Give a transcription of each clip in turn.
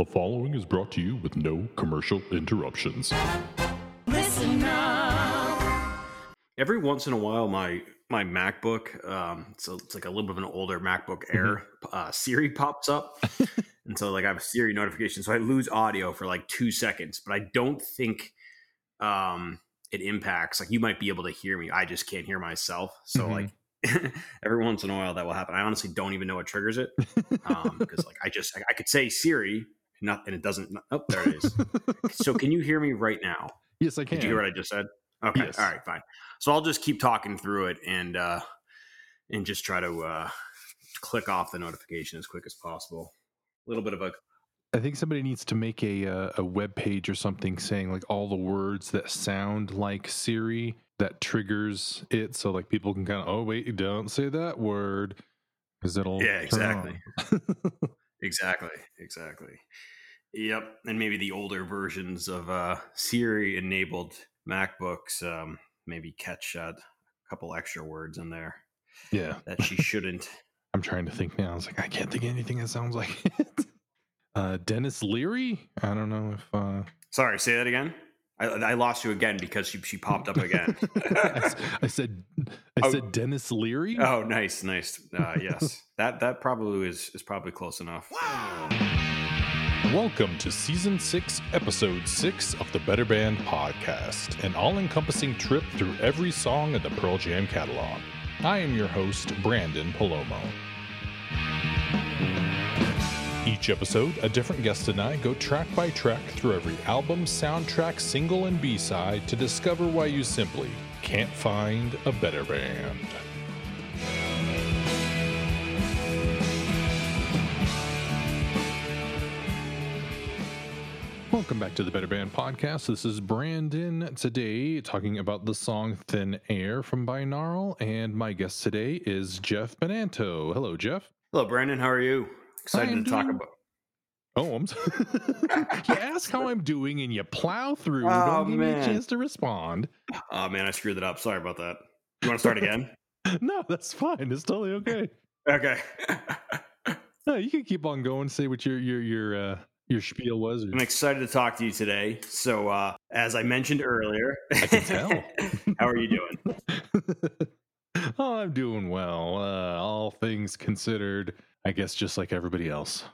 The following is brought to you with no commercial interruptions. Listen up. Every once in a while, my my MacBook, um, so it's like a little bit of an older MacBook Air, uh, Siri pops up, and so like I have a Siri notification, so I lose audio for like two seconds, but I don't think um, it impacts. Like you might be able to hear me, I just can't hear myself. So Mhm. like every once in a while that will happen. I honestly don't even know what triggers it because like I just I, I could say Siri, not and it doesn't. Oh, there it is. so can you hear me right now? yes, I can. Did you hear what I just said? Okay. Yes. All right, fine. So I'll just keep talking through it and uh and just try to uh click off the notification as quick as possible. A little bit of a I think somebody needs to make a uh, a web page or something saying like all the words that sound like Siri that triggers it, so like people can kind of oh wait, don't say that word because it'll Yeah, exactly. exactly, exactly. Yep. And maybe the older versions of uh Siri enabled MacBooks um maybe catch uh, a couple extra words in there yeah, that she shouldn't. I'm trying to think now. I was like, I can't think of anything that sounds like it. Uh, Dennis Leary. I don't know if uh, Sorry, say that again. I, I lost you again because she, she popped up again. I, s- I said I Oh. said Dennis Leary. Oh, nice, nice. Uh, yes, that that probably is is probably close enough. Welcome to Season 6, Episode 6 of the Better Band Podcast, an all encompassing trip through every song in the Pearl Jam catalog. I am your host, Branden Palomo. Each episode, a different guest and I go track by track through every album, soundtrack, single, and B side to discover why you simply can't find a better band. Welcome back to the Better Band Podcast. This is Branden today talking about the song Thin Air from Binaural, and my guest today is Jeff Benanto. Hello, Jeff. Hello, Branden. How are you? Excited to talk about. Oh, I'm sorry. you ask how I'm doing and you plow through. Oh, Don't give me a chance to respond. Oh man, I screwed it up. Sorry about that. You want to start again? No, that's fine. It's totally okay. okay. No, you can keep on going. Say what your your your uh your spiel was. Or... I'm excited to talk to you today. So, uh, as I mentioned earlier, I can tell. how are you doing? oh, I'm doing well. Uh, all things considered, I guess just like everybody else.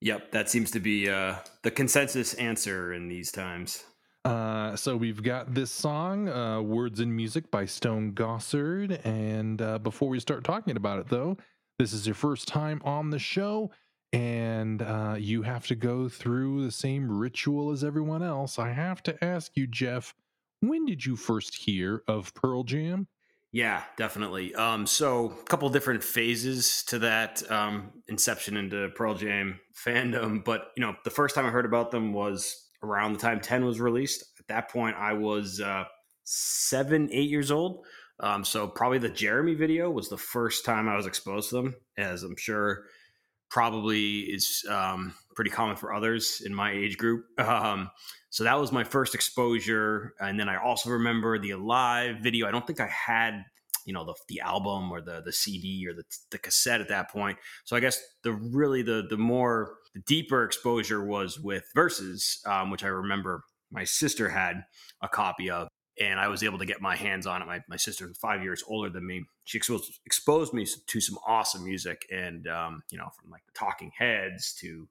Yep, that seems to be uh, the consensus answer in these times. Uh, so we've got this song, uh, "Words and Music" by Stone Gossard. And uh, before we start talking about it, though, this is your first time on the show, and uh, you have to go through the same ritual as everyone else. I have to ask you, Jeff, when did you first hear of Pearl Jam? Yeah, definitely. Um, so a couple different phases to that um, inception into Pearl Jam fandom. But you know, the first time I heard about them was around the time Ten was released. At that point, I was uh, seven, eight years old. Um, so probably the Jeremy video was the first time I was exposed to them, as I'm sure probably is um, pretty common for others in my age group. Um, so that was my first exposure, and then I also remember the Alive video. I don't think I had you know the the album or the the CD or the the cassette at that point. So I guess the really the the more the deeper exposure was with Verses, um, which I remember my sister had a copy of, and I was able to get my hands on it. My my sister, five years older than me, she exposed exposed me to some awesome music, and um, you know from like the Talking Heads to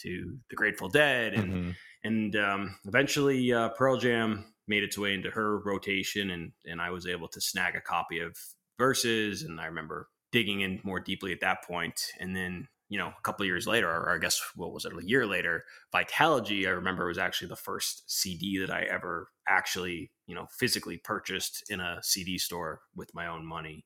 to the Grateful Dead and Mhm. and um, eventually uh, Pearl Jam made its way into her rotation, and and I was able to snag a copy of Verses, and I remember digging in more deeply at that point, and then you know a couple of years later, or I guess what was it, a year later, Vitalogy, I remember was actually the first CD that I ever actually you know physically purchased in a CD store with my own money.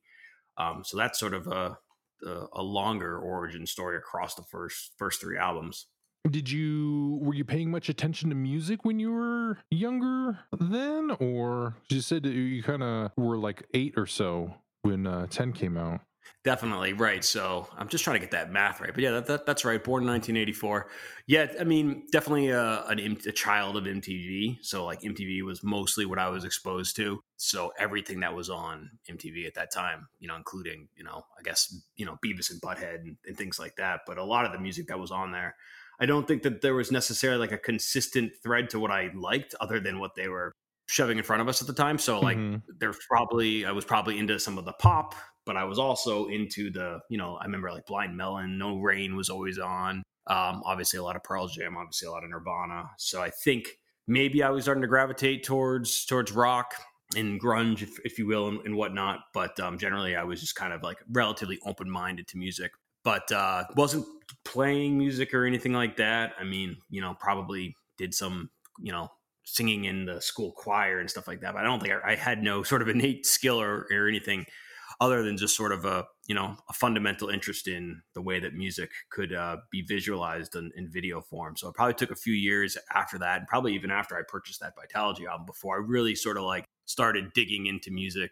Um, so that's sort of a a a longer origin story across the first first three albums. Did you were you paying much attention to music when you were younger then, or you said you kind of were like eight or so when uh, ten came out? Definitely right. So I'm just trying to get that math right, but yeah, that, that that's right. Born in 1984. Yeah, I mean, definitely a, an, M- a child of MTV. So like MTV was mostly what I was exposed to. So everything that was on MTV at that time, you know, including you know, I guess you know Beavis and Butthead and, and things like that. But a lot of the music that was on there, I don't think that there was necessarily like a consistent thread to what I liked, other than what they were shoving in front of us at the time. So like, Mhm. there's probably I was probably into some of the pop, but I was also into the you know I remember like Blind Melon, No Rain was always on. Um, obviously a lot of Pearl Jam, obviously a lot of Nirvana. So I think maybe I was starting to gravitate towards towards rock and grunge, if, if you will, and, and whatnot. But um, generally, I was just kind of like relatively open minded to music, but uh, wasn't playing music or anything like that. I mean, you know, probably did some, you know, singing in the school choir and stuff like that. But I don't think I, I had no sort of innate skill or, or anything other than just sort of a you know a fundamental interest in the way that music could uh, be visualized in, in video form. So it probably took a few years after that, and probably even after I purchased that Vitalogy album, before I really sort of like started digging into music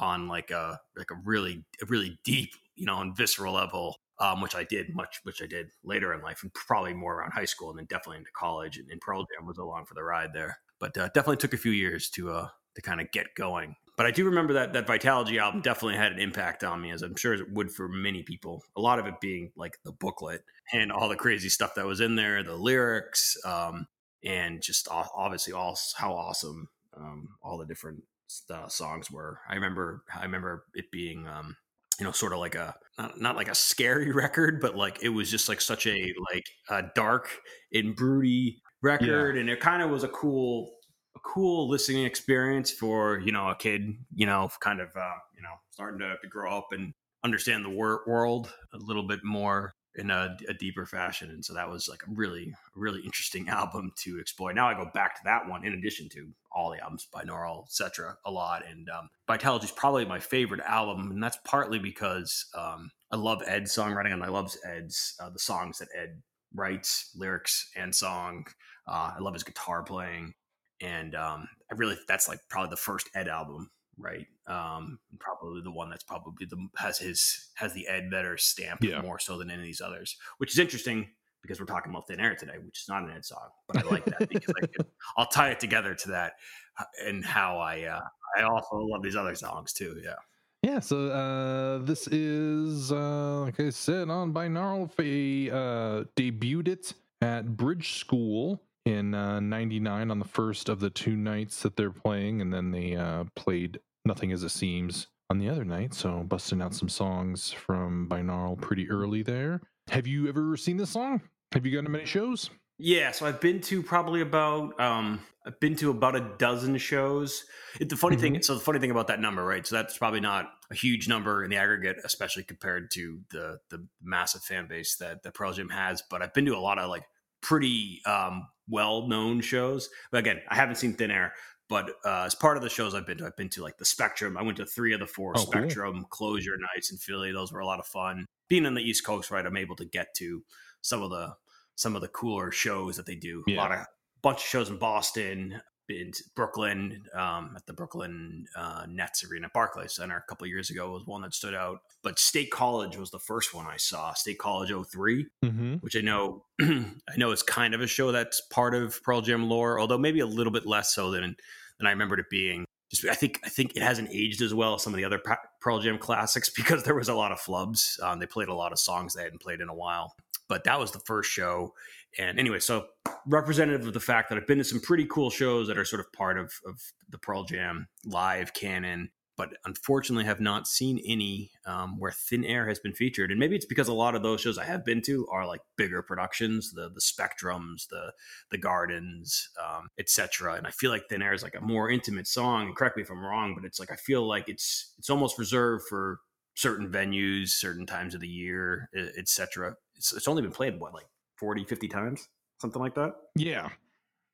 on like a like a really a really deep you know and visceral level. Um, which I did much, which I did later in life, and probably more around high school, and then definitely into college. And, and Pearl Jam was along for the ride there, but uh, definitely took a few years to uh, to kind of get going. But I do remember that that Vitalogy album definitely had an impact on me, as I'm sure it would for many people. A lot of it being like the booklet and all the crazy stuff that was in there, the lyrics, um, and just obviously all how awesome um, all the different uh, songs were. I remember I remember it being um, you know sort of like a not, not like a scary record, but like it was just like such a like a dark and broody record, and it kind of was a cool a cool listening experience for you know a kid you know kind of uh, you know starting to, to grow up and understand the wor- world a little bit more in a, a deeper fashion. And so that was like a really really interesting album to explore. Now i go back to that one in addition to all the albums Binaural, etc a lot. And um, Vitalogy is probably my favorite album and that's partly because um, i love ed's songwriting and i love ed's uh, the songs that ed writes lyrics and song. Uh, i love his guitar playing. And um, I really that's like probably the first Ed album, right? Um, probably the one that's probably the has his has the Ed Vedder stamp Yeah. more so than any of these others, which is interesting because we're talking about Thin Air today, which is not an Ed song, but I like that because I could, I'll tie it together to that uh, and how I uh, I also love these other songs too. Yeah. Yeah, so uh, this is, uh, like I said, on Binaural. They uh, debuted it at Bridge School in uh, 99 on the first of the two nights that they're playing, and then they uh, played Nothing As It Seems on the other night. So, busting out some songs from Binaural pretty early there. Have you ever seen this song? Have you gone to many shows? Yeah, so I've been to probably about um I've been to about a dozen shows. It, the funny thing, so the funny thing about that number, right? So that's probably not a huge number in the aggregate, especially compared to the the massive fan base that that Pearl Jam has. But I've been to a lot of like pretty um well known shows. But again, I haven't seen Thin Air. But uh, as part of the shows I've been to, I've been to like the Spectrum. I went to three of the four Oh, cool. Spectrum closure nights in Philly. Those were a lot of fun. Being on the East Coast, right? I'm able to get to some of the some of the cooler shows that they do. A Yeah. lot of bunch of shows in Boston, in Brooklyn, um, at the Brooklyn uh, Nets Arena, Barclays Center a couple of years ago was one that stood out. But State College was the first one I saw. State College 03, Mm-hmm. which I know I know is kind of a show that's part of Pearl Jam lore, although maybe a little bit less so than than I remembered it being. Just I think I think it hasn't aged as well as some of the other Pa- Pearl Jam classics because there was a lot of flubs. Um, they played a lot of songs they hadn't played in a while, but that was the first show. And anyway, so representative of the fact that I've been to some pretty cool shows that are sort of part of, of the Pearl Jam live canon, but unfortunately have not seen any um, where Thin Air has been featured. And maybe it's because a lot of those shows I have been to are like bigger productions, the the Spectrums, the the Gardens, um, etc. And I feel like Thin Air is like a more intimate song. And correct me if I'm wrong, but it's like I feel like it's it's almost reserved for certain venues, certain times of the year, etc. It's, it's only been played what like 40, 50 times, something like that. Yeah.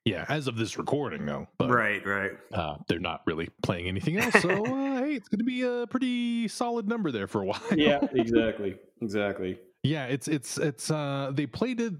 Yeah, as of this recording, though. But right, right. uh, they're not really playing anything else. So, uh, hey, it's going to be a pretty solid number there for a while. Yeah, exactly, exactly. Yeah, it's it's it's uh they played it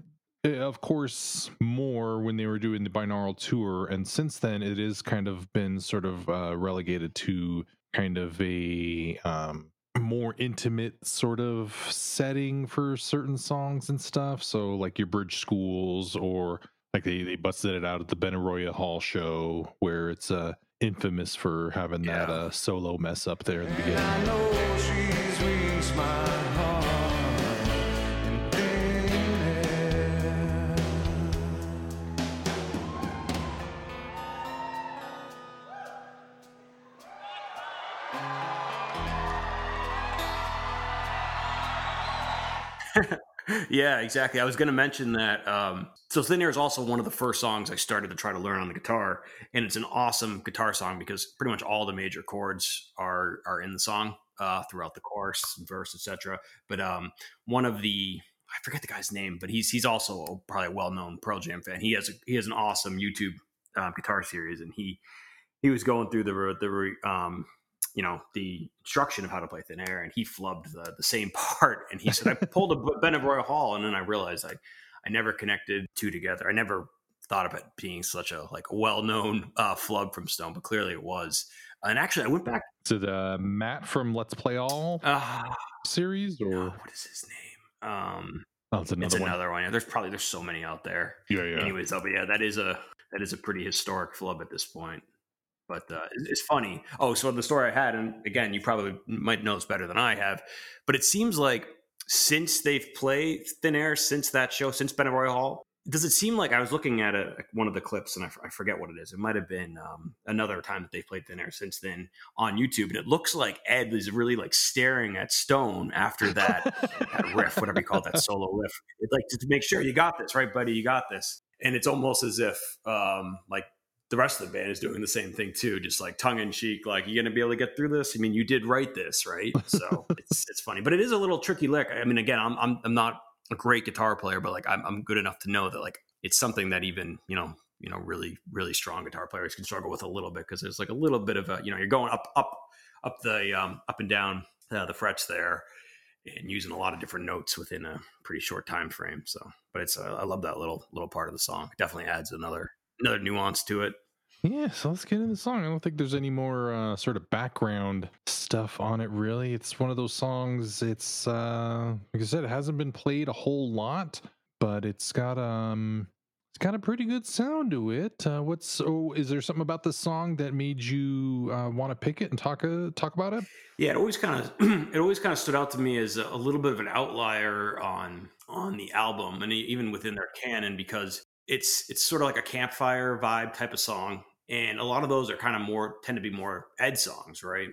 uh, of course more when they were doing the binaural tour and since then it is kind of been sort of uh relegated to kind of a um more intimate sort of setting for certain songs and stuff. So like your bridge schools or like they they busted it out at the Benaroya Hall show where it's uh infamous for having that uh solo mess up there in the beginning yeah, exactly. I was going to mention that. Um, so Thin Air is also one of the first songs I started to try to learn on the guitar, and it's an awesome guitar song because pretty much all the major chords are are in the song uh, throughout the chorus, verse, etc. But um, one of the I forget the guy's name, but he's he's also probably a well known Pearl Jam fan. He has a, he has an awesome YouTube um, guitar series, and he he was going through the the um, you know the instruction of how to play thin air and he flubbed the, the same part and he said i pulled a Benaroya Hall and then i realized i i never connected two together i never thought of it being such a like a well-known uh, flub from stone but clearly it was and actually i went back to the matt from let's play all uh, series or no, what is his name um Oh, it's another it's one. another one. Yeah, there's probably there's so many out there. Yeah, yeah. Anyways, though, but yeah, that is a that is a pretty historic flub at this point but uh, it's funny. Oh, so the story I had, and again, you probably might know this better than I have, but it seems like since they've played Thin Air, since that show, since Benaroya Hall, does it seem like I was looking at a, one of the clips and I, I forget what it is. It might have been um, another time that they played Thin Air since then on YouTube, and it looks like Ed is really like staring at Stone after that, that riff, whatever you call it, that solo riff. It's like to make sure you got this, right, buddy? You got this. And it's almost as if um, like the rest of the band is doing the same thing too, just like tongue in cheek, like you're gonna be able to get through this. I mean, you did write this, right? So it's it's funny, but it is a little tricky lick. I mean, again, I'm I'm, I'm not a great guitar player, but like I'm I'm good enough to know that like it's something that even you know you know really really strong guitar players can struggle with a little bit because there's like a little bit of a you know you're going up up up the um, up and down uh, the frets there and using a lot of different notes within a pretty short time frame. So, but it's uh, I love that little little part of the song. It definitely adds another another nuance to it. Yeah, so let's get into the song. I don't think there's any more uh, sort of background stuff on it, really. It's one of those songs. It's uh, like I said, it hasn't been played a whole lot, but it's got um, it's got a pretty good sound to it. Uh, what's oh, is there something about the song that made you uh, want to pick it and talk uh, talk about it? Yeah, it always kind of it always kind of stood out to me as a, a little bit of an outlier on on the album and even within their canon because it's it's sort of like a campfire vibe type of song and a lot of those are kind of more tend to be more ed songs right?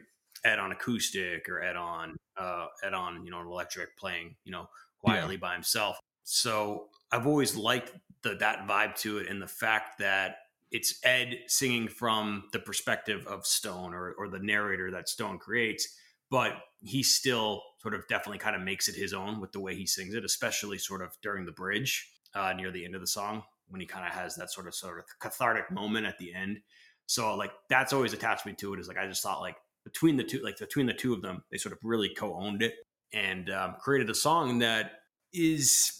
Ed on acoustic or ed on uh ed on you know an electric playing you know quietly yeah. by himself. So i've always liked the that vibe to it and the fact that it's ed singing from the perspective of stone or, or the narrator that stone creates but he still sort of definitely kind of makes it his own with the way he sings it especially sort of during the bridge uh, near the end of the song when he kind of has that sort of sort of cathartic moment at the end. So like that's always attached me to it. Is like I just thought like between the two, like between the two of them, they sort of really co-owned it and um, created a song that is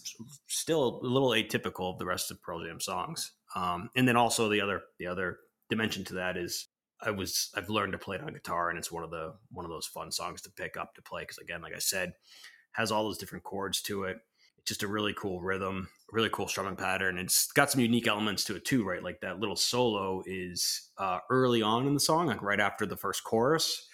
still a little atypical of the rest of Pearl Jam songs. Um, and then also the other the other dimension to that is I was I've learned to play it on guitar, and it's one of the one of those fun songs to pick up to play because again, like I said, has all those different chords to it just a really cool rhythm, really cool strumming pattern. It's got some unique elements to it too, right? Like that little solo is uh, early on in the song, like right after the first chorus,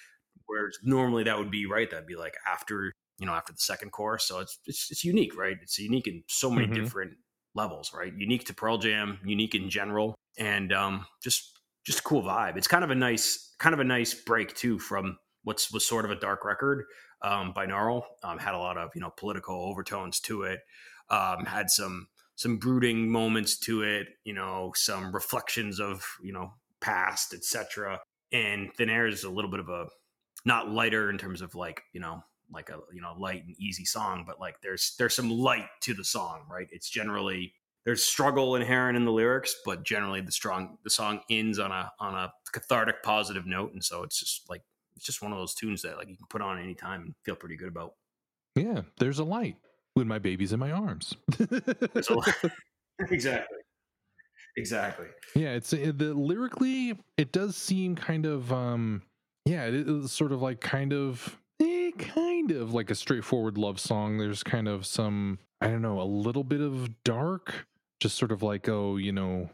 whereas normally that would be right. That'd be like after you know after the second chorus. So it's it's, it's unique, right? It's unique in so many mm-hmm. different levels, right? Unique to Pearl Jam, unique in general, and um, just just a cool vibe. It's kind of a nice kind of a nice break too from what's was sort of a dark record um, binaural. Um, had a lot of you know political overtones to it. Um, had some some brooding moments to it. You know, some reflections of you know past, etc. And Thin Air is a little bit of a not lighter in terms of like you know like a you know light and easy song, but like there's there's some light to the song, right? It's generally there's struggle inherent in the lyrics, but generally the strong the song ends on a on a cathartic positive note, and so it's just like it's just one of those tunes that like you can put on anytime and feel pretty good about. Yeah, there's a light when my baby's in my arms. exactly. Exactly. Yeah, it's uh, the lyrically it does seem kind of um yeah, it is sort of like kind of eh, kind of like a straightforward love song. There's kind of some I don't know, a little bit of dark, just sort of like oh, you know,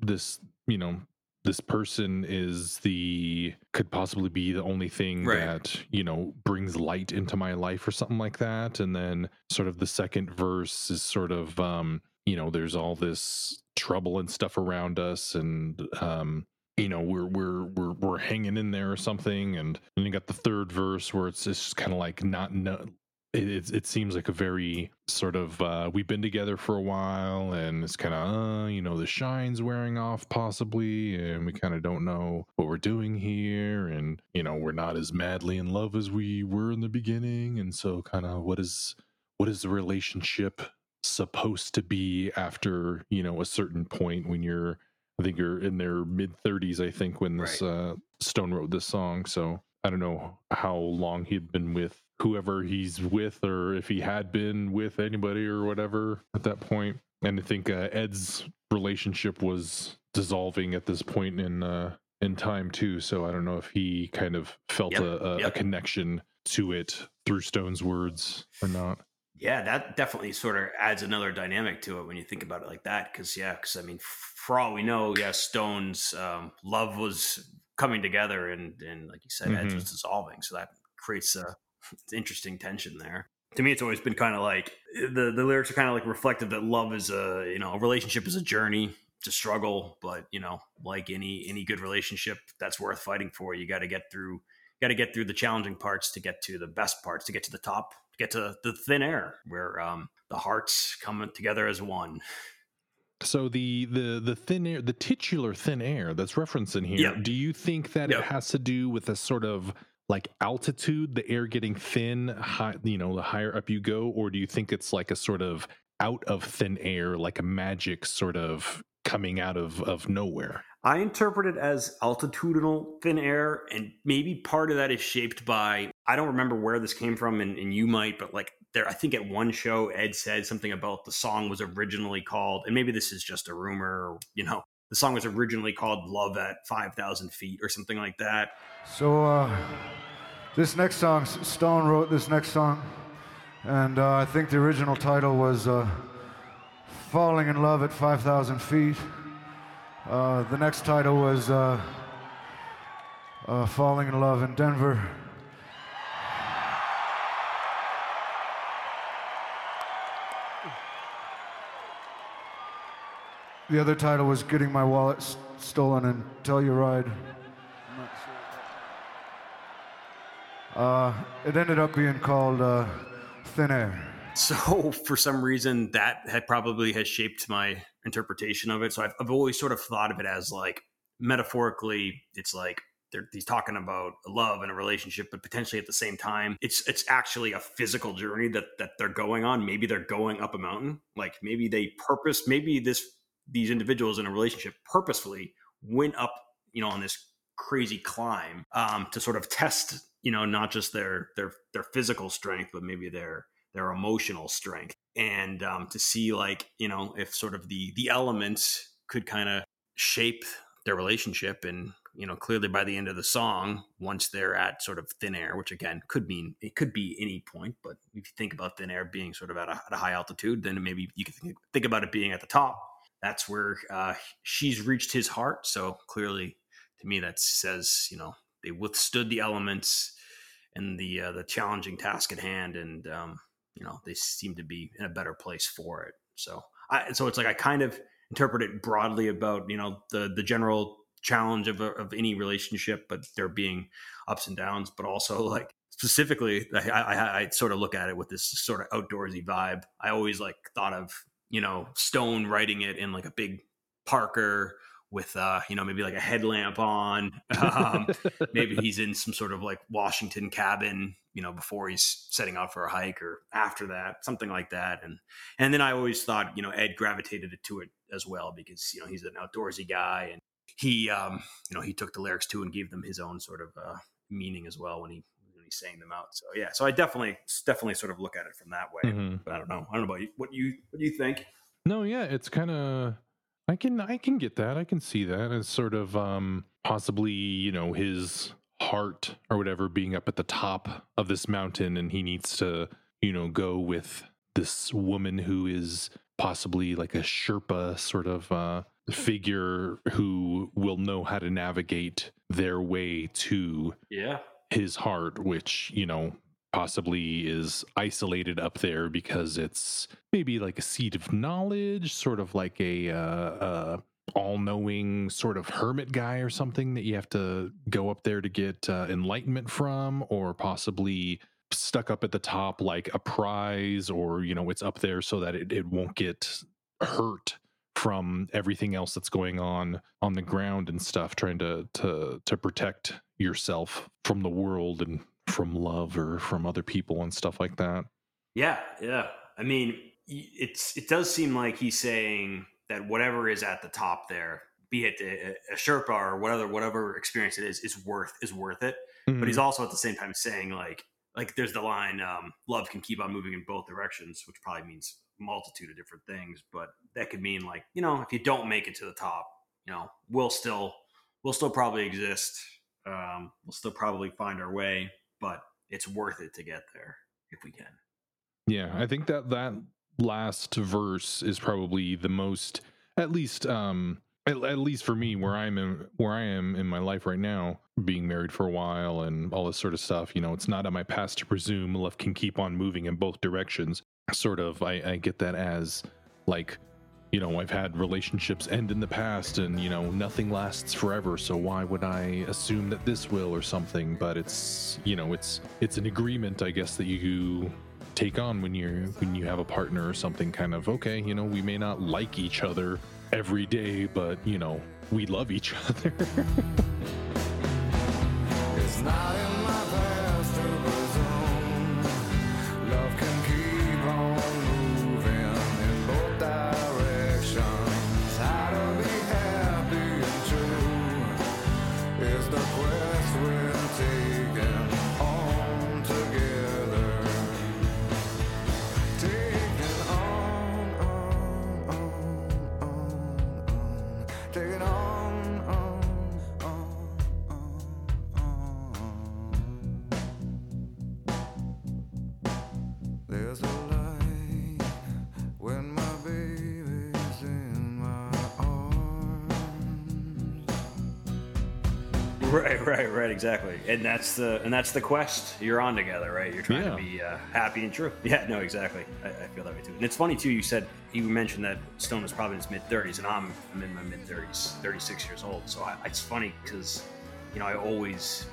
this, you know, this person is the could possibly be the only thing right. that you know brings light into my life or something like that and then sort of the second verse is sort of um you know there's all this trouble and stuff around us and um you know we're we're we're we're hanging in there or something and then you got the third verse where it's just kind of like not no, it, it, it seems like a very sort of uh, we've been together for a while and it's kind of uh, you know the shine's wearing off possibly and we kind of don't know what we're doing here and you know we're not as madly in love as we were in the beginning and so kind of what is what is the relationship supposed to be after you know a certain point when you're i think you're in their mid 30s i think when this Right. uh stone wrote this song so i don't know how long he'd been with whoever he's with or if he had been with anybody or whatever at that point and i think uh, ed's relationship was dissolving at this point in uh in time too so i don't know if he kind of felt Yep, a, a, a connection to it through stone's words or not Yeah, that definitely sort of adds another dynamic to it when you think about it like that. Because yeah, because I mean, for all we know, yeah, Stone's um, love was coming together, and and like you said, Edge Mhm. was dissolving. So that creates a interesting tension there. To me, it's always been kind of like the the lyrics are kind of like reflective that love is a you know a relationship is a journey, it's a struggle, but you know like any any good relationship that's worth fighting for, you got to get through got to get through the challenging parts to get to the best parts to get to the top to get to the thin air where um, the hearts come together as one So the the the thin air, the titular thin air that's referenced in here. Yep. Do you think that Yep. it has to do with a sort of like altitude, the air getting thin, high, you know, the higher up you go, or do you think it's like a sort of out of thin air, like a magic sort of coming out of of nowhere? i interpret it as altitudinal thin air and maybe part of that is shaped by i don't remember where this came from and, and you might but like there i think at one show ed said something about the song was originally called and maybe this is just a rumor or, you know the song was originally called love at 5000 feet or something like that So, uh, this next song, Stone wrote this next song, and uh, I think the original title was uh, Falling in Love at 5,000 Feet. Uh, the next title was uh, uh, Falling in Love in Denver. The other title was Getting My Wallet S- Stolen and Telluride. Uh, it ended up being called uh, Thin Air. So for some reason, that had probably has shaped my interpretation of it. So I've, I've always sort of thought of it as like metaphorically, it's like he's talking about love and a relationship, but potentially at the same time, it's it's actually a physical journey that that they're going on. Maybe they're going up a mountain. Like maybe they purpose. Maybe this these individuals in a relationship purposefully went up, you know, on this crazy climb um, to sort of test, you know, not just their their their physical strength, but maybe their their emotional strength. And um, to see like you know if sort of the the elements could kind of shape their relationship. And you know clearly by the end of the song once they're at sort of thin air which again could mean it could be any point but if you think about thin air being sort of at a, at a high altitude then maybe you could think, think about it being at the top that's where uh, she's reached his heart. So clearly to me that says you know they withstood the elements and the uh, the challenging task at hand and um, you know they seem to be in a better place for it. So I, so it's like i kind of interpret it broadly about you know the the general challenge of, of any relationship but there being ups and downs but also like specifically I, I i sort of look at it with this sort of outdoorsy vibe. I always like thought of you know stone writing it in like a big parker with uh you know maybe like a headlamp on um, maybe he's in some sort of like Washington cabin, you know, before he's setting out for a hike or after that, something like that. And and then I always thought, you know, Ed gravitated to it as well because you know he's an outdoorsy guy and he, um, you know, he took the lyrics too and gave them his own sort of uh, meaning as well when he sang them out. So yeah, so I definitely definitely sort of look at it from that way. Mhm. But I don't know. I don't know about you. What you what do you think? No, yeah, it's kind of I can I can get that. I can see that as sort of um possibly, you know, his heart or whatever being up at the top of this mountain and he needs to, you know, go with this woman who is possibly like a Sherpa sort of uh figure who will know how to navigate their way to Yeah. His heart, which, you know, possibly is isolated up there because it's maybe like a seat of knowledge, sort of like a, uh, uh, all knowing sort of hermit guy or something that you have to go up there to get uh, enlightenment from, or possibly stuck up at the top like a prize or you know it's up there so that it, it won't get hurt from everything else that's going on on the ground and stuff trying to to to protect yourself from the world and from love or from other people and stuff like that Yeah, yeah. I mean, it's it does seem like he's saying that whatever is at the top there, be it a, a Sherpa or whatever whatever experience it is, is worth is worth it. But he's also at the same time saying like like there's the line, um, love can keep on moving in both directions, which probably means multitude of different things. But that could mean like you know if you don't make it to the top, you know we'll still we'll still probably exist. Um, we'll still probably find our way, but it's worth it to get there if we can. Yeah, I think that that last verse is probably the most, at least, um, at, at least for me, where I'm in, where I am in my life right now, being married for a while and all this sort of stuff. You know, it's not on my past to presume love can keep on moving in both directions. Sort of, I, I get that as like, you know, I've had relationships end in the past, and you know, nothing lasts forever. So why would I assume that this will or something? But it's, you know, it's it's an agreement, I guess, that you take on when you're when you have a partner or something kind of okay you know we may not like each other every day but you know we love each other Right, right, right, exactly. And that's the and that's the quest you're on together, right? You're trying Yeah. to be uh, happy and true. Yeah, no, exactly. I, I feel that way too. And it's funny too. You said you mentioned that Stone was probably in his mid 30s, and I'm, I'm in my mid 30s, 36 years old. So I, it's funny because you know I always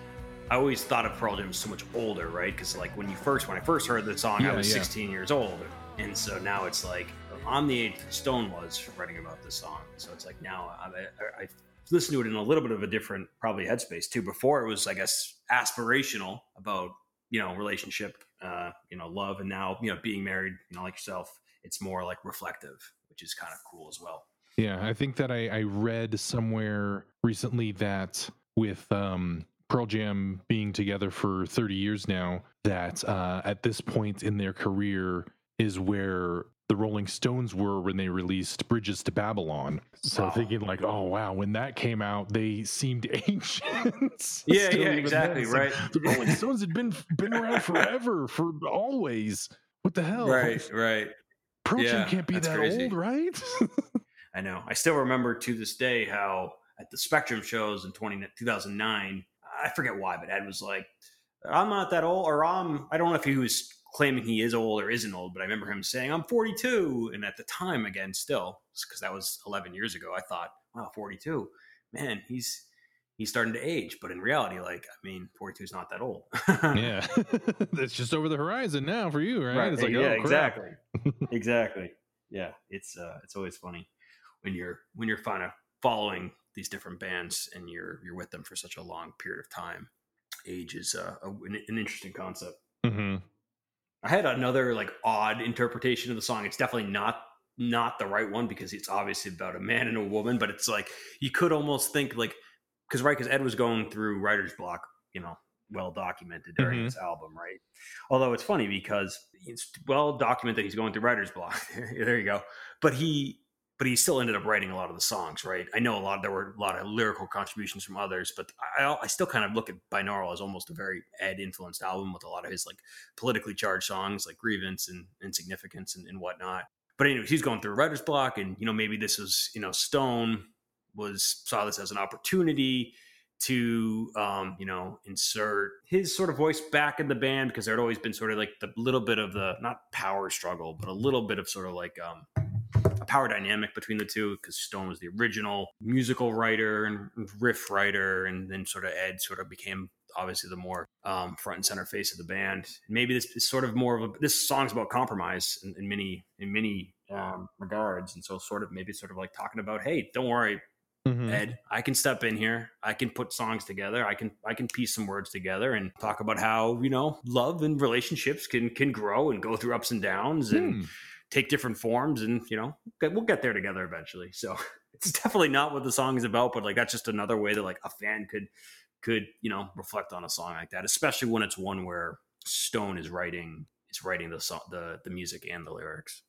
I always thought of Pearl Jam as so much older, right? Because like when you first when I first heard the song, I was yeah. 16 years old, and so now it's like I'm the age that Stone was writing about this song. So it's like now I, I, I listened to it in a little bit of a different probably headspace too. Before it was, I guess, aspirational about you know relationship, uh, you know, love, and now you know being married, you know, like yourself, it's more like reflective, which is kind of cool as well. yeah i think that I, I read somewhere recently that with um pearl jam being together for 30 years now that uh at this point in their career is where the Rolling Stones were when they released Bridges to Babylon. So Wow. thinking like, oh wow, when that came out, they seemed ancient. Yeah, yeah, exactly. It's like, right. the Rolling Stones had been been around forever, for always. What the hell? right. Pearl Jam Yeah, can't be that crazy. old, right? I know. I still remember to this day how at the Spectrum shows in 20, 2009, I forget why, but Ed was like, I'm not that old, or I'm, I don't know if he was claiming he is old or isn't old, but I remember him saying, I'm 42. And at the time, again, still, because that was 11 years ago, I thought, wow, 42. Man, he's. He's starting to age, but in reality, like I mean, forty-two is not that old. yeah, it's just over the horizon now for you, right? It's like, yeah, oh, exactly, exactly. Yeah, it's uh, it's always funny when you're when you're kind of following these different bands and you're you're with them for such a long period of time. Age is uh, a, an, an interesting concept. hmm I had another like odd interpretation of the song. It's definitely not not the right one because it's obviously about a man and a woman, but it's like you could almost think like because right because Ed was going through writer's block, you know, well documented during Mhm. this album, right? Although it's funny because it's well documented that he's going through writer's block. there you go. But he but he still ended up writing a lot of the songs, right? I know a lot there were a lot of lyrical contributions from others, but I, I still kind of look at Binaural as almost a very Ed influenced album with a lot of his like politically charged songs like Grievance and Insignificance and, and whatnot. But anyways, he's going through writer's block, and you know maybe this was you know Stone was saw this as an opportunity to um, you know insert his sort of voice back in the band because there had always been sort of like the little bit of the not power struggle, but a little bit of sort of like um, a power dynamic between the two because Stone was the original musical writer and riff writer, and then sort of Ed sort of became obviously the more um, front and center face of the band. Maybe this is sort of more of a this song's about compromise in, in many in many um, regards, and so sort of maybe sort of like talking about, hey, don't worry, Mhm. Ed, I can step in here. I can put songs together. I can I can piece some words together and talk about how you know love and relationships can can grow and go through ups and downs and Hmm. Take different forms and you know we'll get there together eventually. So it's definitely not what the song is about, but like that's just another way that like a fan could could you know reflect on a song like that, especially when it's one where Stone is writing is writing the song the the music and the lyrics.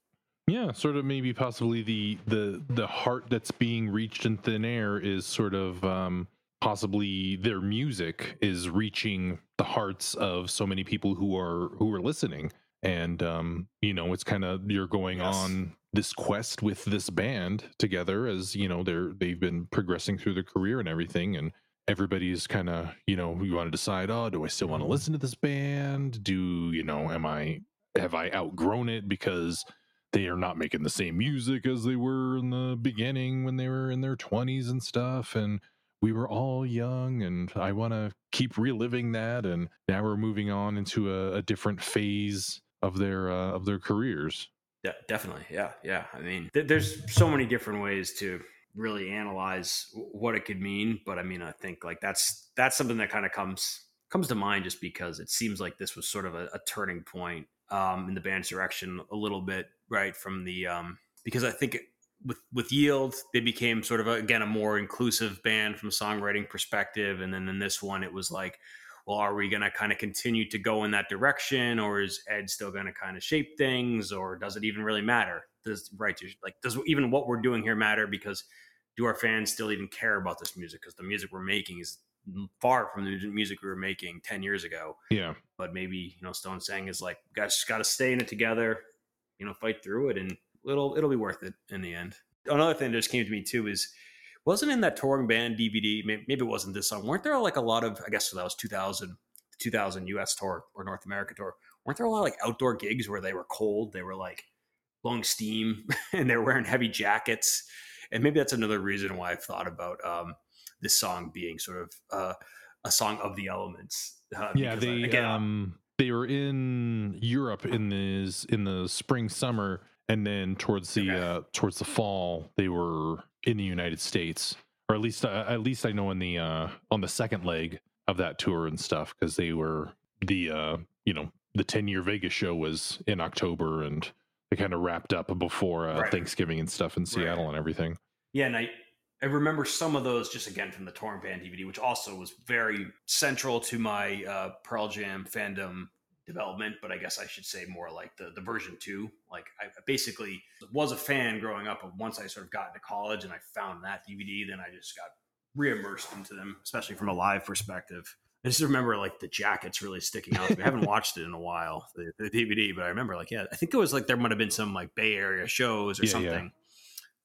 Yeah, sort of maybe possibly the the the heart that's being reached in thin air is sort of um possibly their music is reaching the hearts of so many people who are who are listening and um you know it's kind of you're going Yes. on this quest with this band together as you know they're they've been progressing through their career and everything and everybody's kind of you know you want to decide oh do i still want to listen to this band do you know am i have i outgrown it because they are not making the same music as they were in the beginning when they were in their 20s and stuff and we were all young and i want to keep reliving that and now we're moving on into a, a different phase of their uh, of their careers Yeah, definitely, yeah, yeah. I mean, th- there's so many different ways to really analyze what it could mean, but I mean, I think like that's that's something that kind of comes comes to mind just because it seems like this was sort of a, a turning point um, in the band's direction a little bit, right? From the um, because I think it, with with Yield, they became sort of a, again a more inclusive band from a songwriting perspective, and then in this one, it was like well, are we going to kind of continue to go in that direction, or is Ed still going to kind of shape things, or does it even really matter? Does right like does even what we're doing here matter? Because do our fans still even care about this music? Because the music we're making is far from the music we were making ten years ago. yeah But maybe you know, Stone saying is like, guys, just got to stay in it together, you know, fight through it, and it'll it'll be worth it in the end. Another thing that just came to me too is wasn't in that touring band DVD. Maybe, maybe it wasn't this song. Weren't there like a lot of? I guess so that was 2000, 2000 U.S. tour or North America tour. Weren't there a lot of like outdoor gigs where they were cold? They were like blowing steam and they're wearing heavy jackets. And maybe that's another reason why I've thought about um, this song being sort of uh, a song of the elements. Uh, yeah they again, um they were in europe in this in the spring summer and then towards the Okay. uh towards the fall they were in the united states or at least uh, at least i know in the uh on the second leg of that tour and stuff because they were the uh you know the 10 year vegas show was in october and they kind of wrapped up before uh, Right. thanksgiving and stuff in seattle and everything Yeah, and I, I remember some of those just again from the touring band DVD, which also was very central to my uh, Pearl Jam fandom development. But I guess I should say more like the the version two. Like I basically was a fan growing up, but once I sort of got into college and I found that DVD, then I just got reimmersed into them, especially from a live perspective. I just remember like the jackets really sticking out. I haven't watched it in a while, the, the DVD, but I remember like, yeah, I think it was like there might have been some like Bay Area shows or Yeah, yeah. something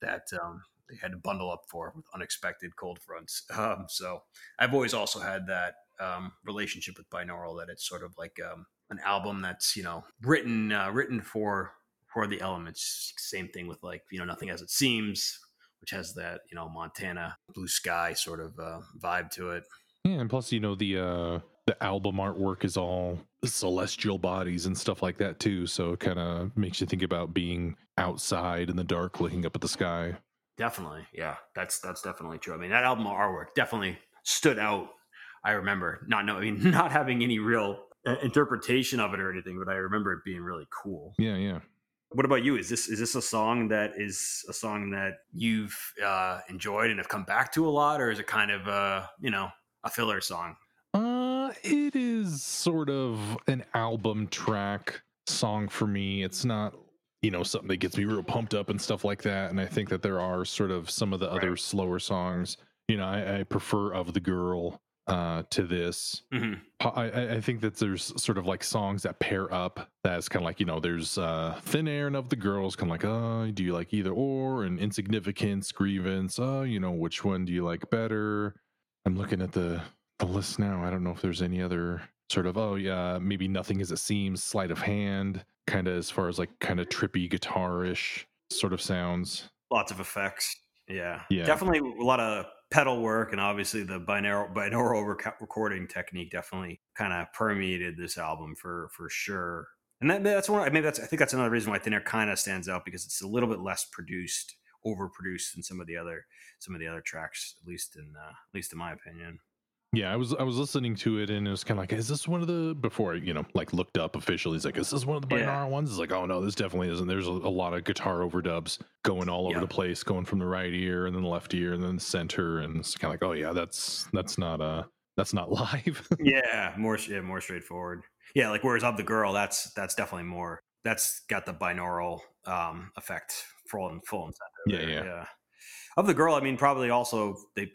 that um, they had to bundle up for with unexpected cold fronts. Um, so I've always also had that um, relationship with binaural that it's sort of like um, an album that's you know written uh, written for for the elements. Same thing with like you know nothing as it seems, which has that you know Montana blue sky sort of uh, vibe to it. Yeah, and plus, you know, the uh the album artwork is all celestial bodies and stuff like that too. So it kind of makes you think about being outside in the dark, looking up at the sky. Definitely, yeah, that's that's definitely true. I mean, that album artwork definitely stood out. I remember not knowing, not having any real interpretation of it or anything, but I remember it being really cool. Yeah, yeah. What about you? Is this is this a song that is a song that you've uh, enjoyed and have come back to a lot, or is it kind of uh, you know a filler song? Uh, it is sort of an album track song for me. It's not, you know, something that gets me real pumped up and stuff like that. And I think that there are sort of some of the other slower songs. You know, I, I prefer "Of the Girl" uh, to this. hmm I, I- I think that there's sort of like songs that pair up. That's kind of like you know, there's uh, thin air and of the girls, kind of like, oh, do you like either or? And insignificance, grievance. Oh, you know, which one do you like better? I'm looking at the the list now. I don't know if there's any other sort of oh yeah, maybe nothing as it seems, sleight of hand, kind of as far as like kind of trippy guitarish sort of sounds. Lots of effects. Yeah, Yeah. definitely a lot of pedal work and obviously the binaural binaural rec- recording technique definitely kind of permeated this album for for sure. And that, that's one. I mean, that's I think that's another reason why Thin Air kind of stands out because it's a little bit less produced, overproduced than some of the other some of the other tracks, at least in uh, at least in my opinion. Yeah, I was I was listening to it and it was kind of like, is this one of the before you know like looked up officially? It's like, is this one of the binaural Yeah. ones? It's like, oh no, this definitely isn't. There's a, a lot of guitar overdubs going all over Yeah. the place, going from the right ear and then the left ear and then the center, and it's kind of like, oh yeah, that's that's not uh that's not live. yeah, more yeah, more straightforward. Yeah, like whereas of the girl, that's that's definitely more. That's got the binaural um, effect full and full and center. Yeah, yeah. yeah. Of the girl, I mean, probably also they,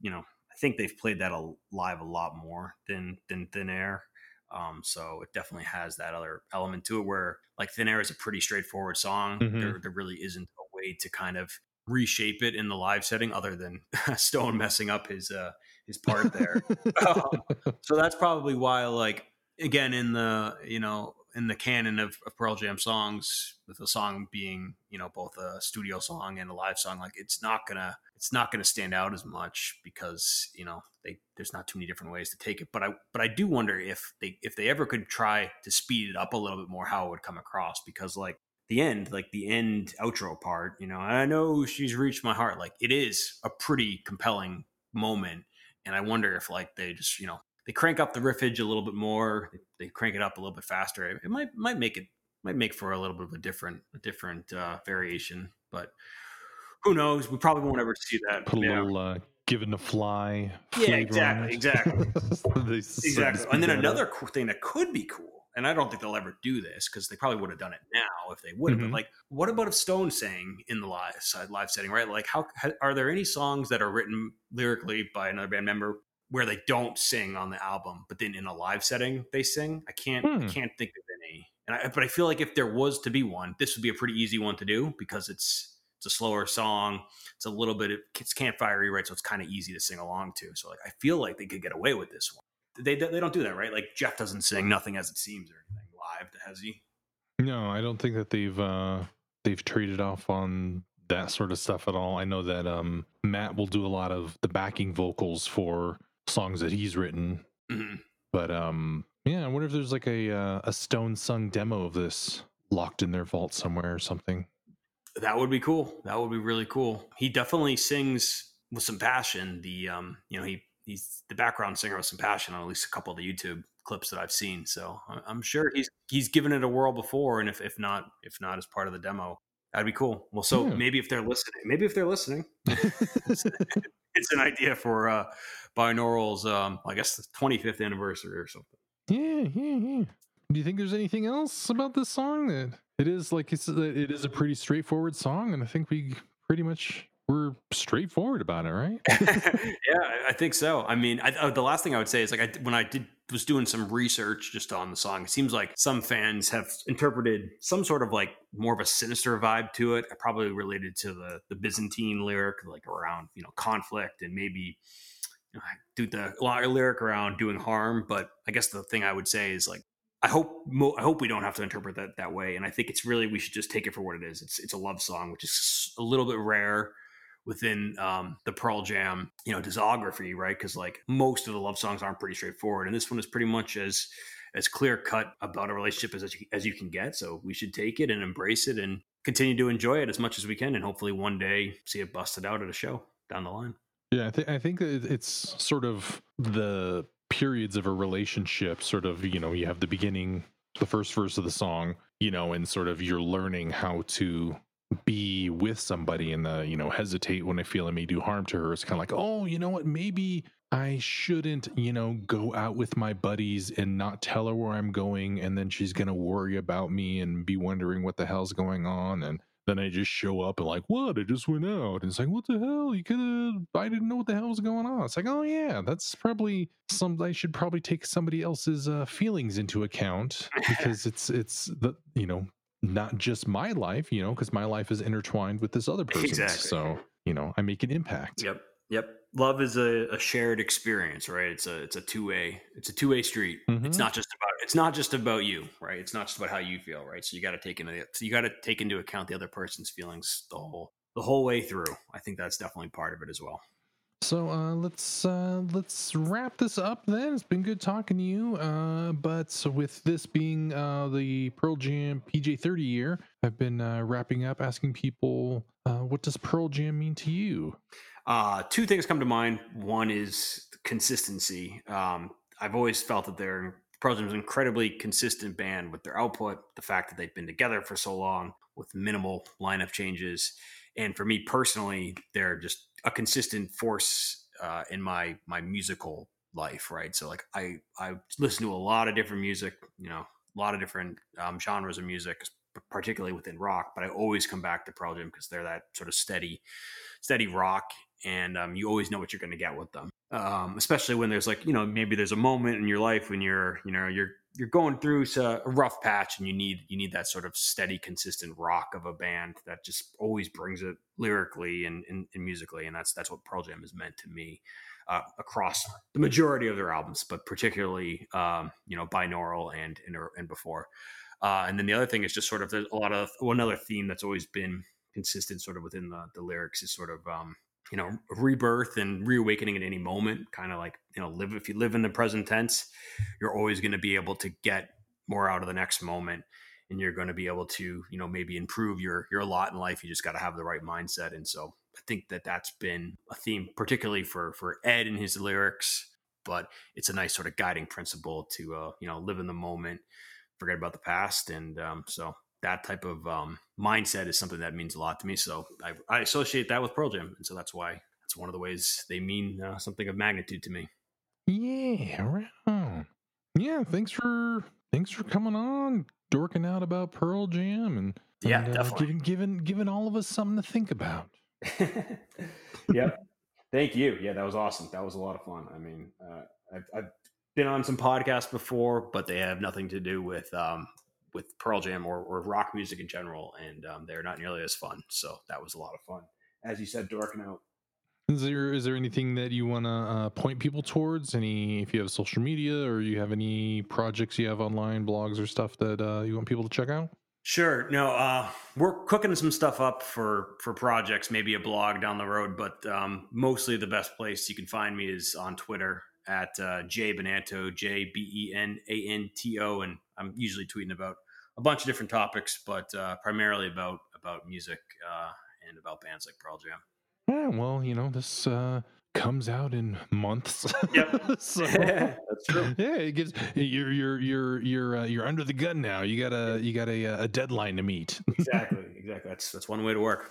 you know, I think they've played that live a lot more than than Thin Air. Um, so it definitely has that other element to it where like Thin Air is a pretty straightforward song. Mhm. There there really isn't a way to kind of reshape it in the live setting other than Stone messing up his uh his part there. Um, so that's probably why like again in the you know in the canon of, of pearl jam songs with the song being you know both a studio song and a live song like it's not gonna it's not gonna stand out as much because you know they there's not too many different ways to take it but i but i do wonder if they if they ever could try to speed it up a little bit more how it would come across because like the end like the end outro part you know i know she's reached my heart like it is a pretty compelling moment and i wonder if like they just you know they crank up the riffage a little bit more. They, they crank it up a little bit faster. It, it might might make it might make for a little bit of a different a different uh, variation, but who knows? We probably won't ever see that. Put a Yeah. little uh, given to fly. Yeah, exactly, exactly. They sort of exactly. And then speed that up. another cool thing that could be cool, and I don't think they'll ever do this because they probably would have done it now if they would have. Mhm. But like, what about if Stone sang in the live live setting? Right? Like, how are there any songs that are written lyrically by another band member where they don't sing on the album, but then in a live setting they sing? I can't Hmm. can't think of any. And I, but I feel like if there was to be one, this would be a pretty easy one to do because it's it's a slower song. It's a little bit it's campfirey, right? So it's kind of easy to sing along to. So like I feel like they could get away with this one. They they don't do that, right? Like Jeff doesn't sing "Nothing as It Seems" or anything live, has he? No, I don't think that they've uh they've traded off on that sort of stuff at all. I know that um Matt will do a lot of the backing vocals for songs that he's written, Mhm. but um yeah, I wonder if there's like a uh, a Stone sung demo of this locked in their vault somewhere or something. That would be cool. That would be really cool. He definitely sings with some passion. The um, you know, he he's the background singer with some passion on at least a couple of the YouTube clips that I've seen. So I'm sure he's he's given it a whirl before, and if if not if not as part of the demo, that'd be cool. Well, so Yeah. maybe if they're listening, maybe if they're listening, it's, it's an idea for uh binaurals. Um, I guess the 25th anniversary or something. Yeah, yeah, yeah. Do you think there's anything else about this song that it is like it's it is a pretty straightforward song, and I think we pretty much were straightforward about it, right? yeah, I- think so. I mean, I, uh, the last thing I would say is like I, when I did was doing some research just on the song, it seems like some fans have interpreted some sort of like more of a sinister vibe to it, probably related to the the Byzantine lyric, like around you know conflict and maybe do the lyric around doing harm. But I guess the thing I would say is like. I hope mo- I hope we don't have to interpret that that way, and I think it's really we should just take it for what it is. It's it's a love song, which is a little bit rare within um, the Pearl Jam, you know, discography, right? Because like most of the love songs aren't pretty straightforward, and this one is pretty much as as clear cut about a relationship as as you can get. So we should take it and embrace it and continue to enjoy it as much as we can, and hopefully one day see it busted out at a show down the line. Yeah, I think I think it's sort of the periods of a relationship. Sort of, you know, you have the beginning, the first verse of the song, you know, and sort of you're learning how to be with somebody and the you know hesitate when I feel I may do harm to her. It's kind of like, oh, you know what, maybe I shouldn't, you know, go out with my buddies and not tell her where I'm going, and then she's gonna worry about me and be wondering what the hell's going on and then I just show up and like, what? I just went out. And it's like, what the hell? You could have, I didn't know what the hell was going on. It's like, oh yeah, that's probably some, I should probably take somebody else's uh, feelings into account because it's, it's the, you know, not just my life, you know, because my life is intertwined with this other person. Exactly. So, you know, I make an impact. Yep, yep. Love is a, a shared experience, right? It's a it's a two way it's a two way street. It's Mhm. not just about it's not just about you, right? It's not just about how you feel, right? So you got to take into so you got to take into account the other person's feelings the whole the whole way through. I think that's definitely part of it as well. So uh, let's uh, let's wrap this up. Then it's been good talking to you. Uh, but with this being uh, the Pearl Jam PJ30 year, I've been uh, wrapping up, asking people, uh, what does Pearl Jam mean to you? Uh, two things come to mind. One is consistency. Um, I've always felt that they're an incredibly consistent band with their output, the fact that they've been together for so long with minimal lineup changes, and for me personally, they're just a consistent force uh, in my my musical life. Right, so like I I listen to a lot of different music, you know, a lot of different um, genres of music, particularly within rock. But I always come back to Pearl Jam because they're that sort of steady, steady rock, and um, you always know what you're going to get with them. Um, especially when there's like you know maybe there's a moment in your life when you're you know you're you're going through a rough patch and you need you need that sort of steady consistent rock of a band that just always brings it lyrically and, and, and musically and that's that's what Pearl Jam has meant to me uh, across the majority of their albums but particularly um, you know binaural and and, and before uh, and then the other thing is just sort of there's a lot of well, another theme that's always been consistent sort of within the, the lyrics is sort of um, you know rebirth and reawakening at any moment kind of like you know live if you live in the present tense you're always going to be able to get more out of the next moment and you're going to be able to you know maybe improve your your lot in life you just got to have the right mindset and so i think that that's been a theme particularly for for ed and his lyrics but it's a nice sort of guiding principle to uh you know live in the moment forget about the past and um so that type of um, mindset is something that means a lot to me. So I, I, associate that with Pearl Jam, and so that's why that's one of the ways they mean uh, something of magnitude to me. Yeah, right Yeah, thanks for thanks for coming on, dorking out about Pearl Jam, and yeah, and, uh, giving giving giving all of us something to think about. yep. Thank you. Yeah, that was awesome. That was a lot of fun. I mean, uh, I've, I've been on some podcasts before, but they have nothing to do with um, with Pearl Jam or, or rock music in general, and um, they're not nearly as fun. So that was a lot of fun. As you said, dorking out. Is there is there anything that you want to uh, point people towards? Any if you have social media or you have any projects you have online, blogs or stuff that uh, you want people to check out? Sure. No, uh, we're cooking some stuff up for for projects, maybe a blog down the road, but um, mostly the best place you can find me is on Twitter at uh, J Benanto, J B E N A N T O, and I'm usually tweeting about a bunch of different topics, but uh, primarily about about music uh, and about bands like Pearl Jam. Yeah, well, you know, this uh, comes out in months. Yep, so, that's true. Yeah, it gives you're you're you're you're uh, you're under the gun now. You got a you got a, a deadline to meet. exactly, exactly. That's that's one way to work.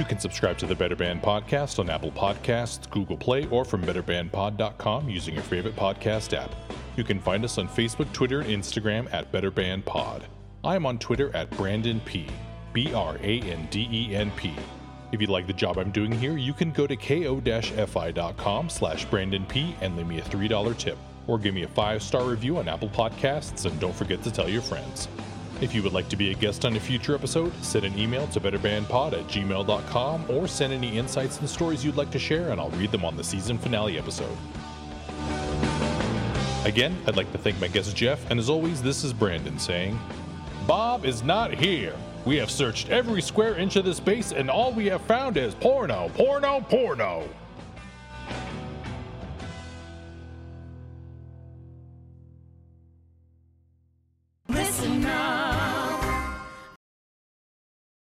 You can subscribe to the Better Band podcast on Apple Podcasts, Google Play, or from betterbandpod.com using your favorite podcast app. You can find us on Facebook, Twitter, and Instagram at Better Band Pod. I am on Twitter at Branden P. B R A N D E N P. If you like the job I'm doing here, you can go to ko-fi.com slash Branden P and leave me a $3 tip, or give me a five-star review on Apple Podcasts, and don't forget to tell your friends. If you would like to be a guest on a future episode, send an email to betterbandpod at gmail.com or send any insights and stories you'd like to share, and I'll read them on the season finale episode. Again, I'd like to thank my guest Jeff, and as always, this is Branden saying, Bob is not here. We have searched every square inch of the space, and all we have found is porno, porno, porno.